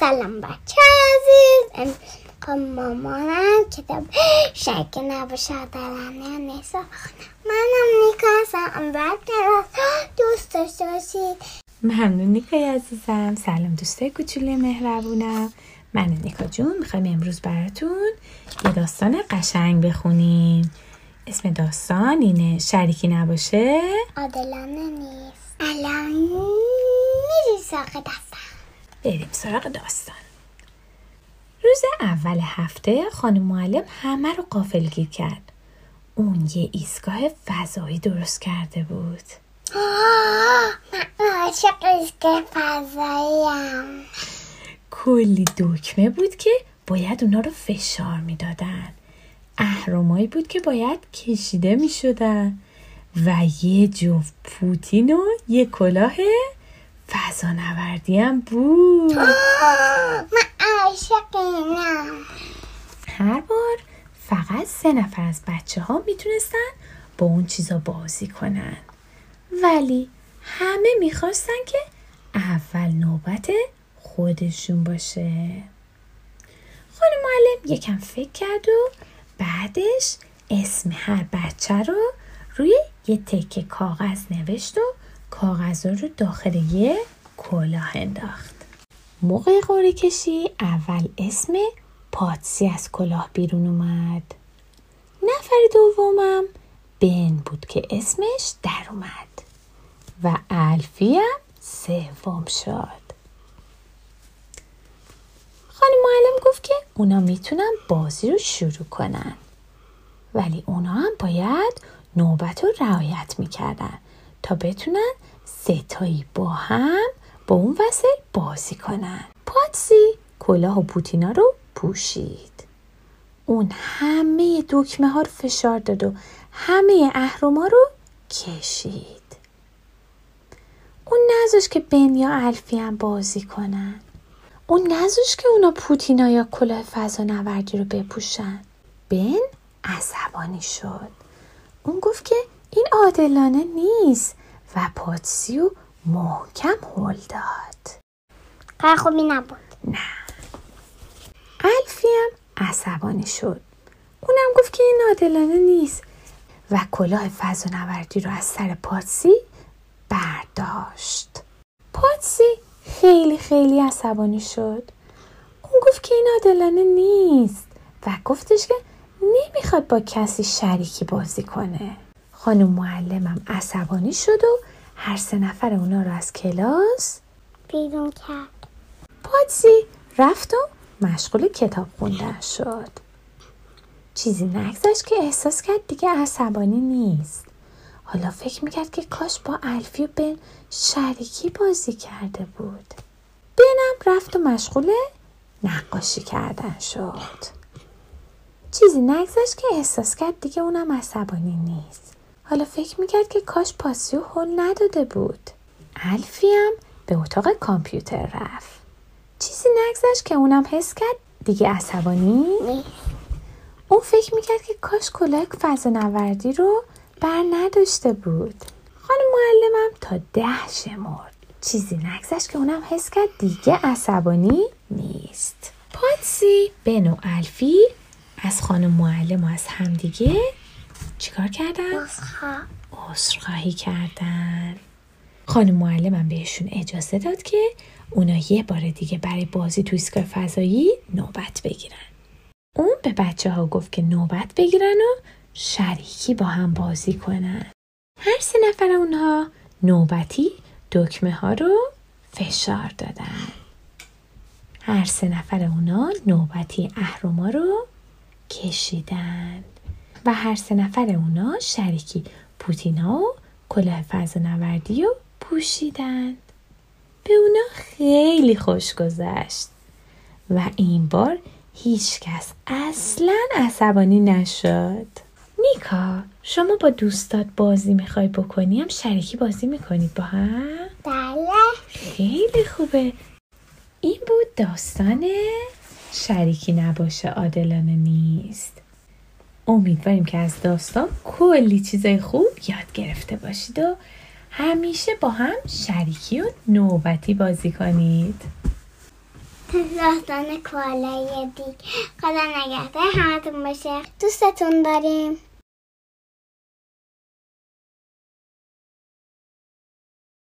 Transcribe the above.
سلام بچه عزیز. امروز می‌خوام مامانم کتاب شک نباشه عادلانه نیست منم نیکا هستم. بعد دوست داشته باشید. ممنون نیکای عزیزم. سلام دوستای کوچولوی مهربونم. من نیکا جون می‌خوایم امروز براتون یه داستان قشنگ بخونیم. اسم داستان اینه شریکی نباشه. عادلانه نیست. الان میری ساق دستم بریم سراغ داستان. روز اول هفته خانم معلم همه رو قافلگیر کرد. اون یه ایستگاه فضایی درست کرده بود. آه، من عاشق ایستگاه فضاییم. کلی دکمه بود که باید اونا رو فشار می‌دادن. اهرامایی بود که باید کشیده می شدن و یه جفت پوتین و یه کلاه فضانوردی هم بود من عاشق هر بار فقط سه نفر از بچه ها می‌تونستن با اون چیزا بازی کنن ولی همه می‌خواستن که اول نوبت خودشون باشه خانم معلم یکم فکر کرد و بعدش اسم هر بچه رو روی یه تکه کاغذ نوشت و کاغذ رو داخل یه کلاه انداخت. موقع قرعه کشی اول اسم پاتسی از کلاه بیرون اومد. نفر دومم بن بود که اسمش در اومد و الفی هم سوم شد. خانم معلم گفت که اونا می‌تونن بازی رو شروع کنن. ولی اونا هم باید نوبت رو رعایت می‌کردن تا بتونن ستایی با هم با اون وسل بازی کنن. پاتسی کلاه و پوتینا رو پوشید. اون همه دکمه ها رو فشار داد و همه اهرما رو کشید. اون نذاش که بن یا الفی هم بازی کنن. اون نذاش که اونا پوتینا یا کلاه فضا نوردی رو بپوشن. بن عصبانی شد. اون گفت که این عادلانه نیست و پاتسی و محکم هل داد. کار خوبی نبود. نه. الفی هم عصبانی شد. اونم گفت که این عادلانه نیست و کلاه فضا نوردی رو از سر پاتسی برداشت. پاتسی خیلی خیلی عصبانی شد. اون گفت که این عادلانه نیست و گفتش که نمی‌خواد با کسی شریکی بازی کنه. خانم معلمم عصبانی شد و هر سه نفر اونا رو از کلاس بیرون کرد. پاتسی رفت و مشغول کتاب خوندن شد. چیزی نگذشت که احساس کرد دیگه عصبانی نیست. حالا فکر می‌کرد که کاش با الفی و بن شریکی بازی کرده بود. بنم رفت و مشغول نقاشی کردن شد. چیزی نگذشت که احساس کرد دیگه اونم عصبانی نیست. حالا فکر می‌کرد که کاش پاسی و هل نداده بود. الفی هم به اتاق کامپیوتر رفت. چیزی نگذشت که اونم حس کرد دیگه عصبانی؟ اون فکر می‌کرد که کاش کلاه فضا نوردی رو بر نداشته بود. خانم معلمم تا ده شمرد چیزی نگذشت که اونم حس کرد دیگه عصبانی نیست. پاتسی بن و الفی از خانم معلم و از همدیگه چیکار کردن؟ عذرخواهی. کردن. خانم معلمم بهشون اجازه داد که اونا یه بار دیگه برای بازی تو ایستگاه فضایی نوبت بگیرن. اون به بچه ها گفت که نوبت بگیرن و شریکی با هم بازی کنن. هر سه نفر اونها نوبتی دکمه ها رو فشار دادن. هر سه نفر اونا نوبتی اهرما رو کشیدن. و هر سه نفر اونا شریکی پوتینا و کلاه فضا نوردی و پوشیدن. به اونا خیلی خوش گذشت. و این بار هیچ کس اصلا عصبانی نشد. نیکا شما با دوستات بازی می‌خوای بکنی؟ هم شریکی بازی می‌کنید با هم؟ بله. خیلی خوبه. این بود داستان شریکی نباشه عادلانه نیست. امیدواریم که از داستان کلی چیزای خوب یاد گرفته باشید و همیشه با هم شریکی و نوبتی بازی کنید. داستان کوالای دیگ خدا نگهدار همتون باشه. دوستتون داریم.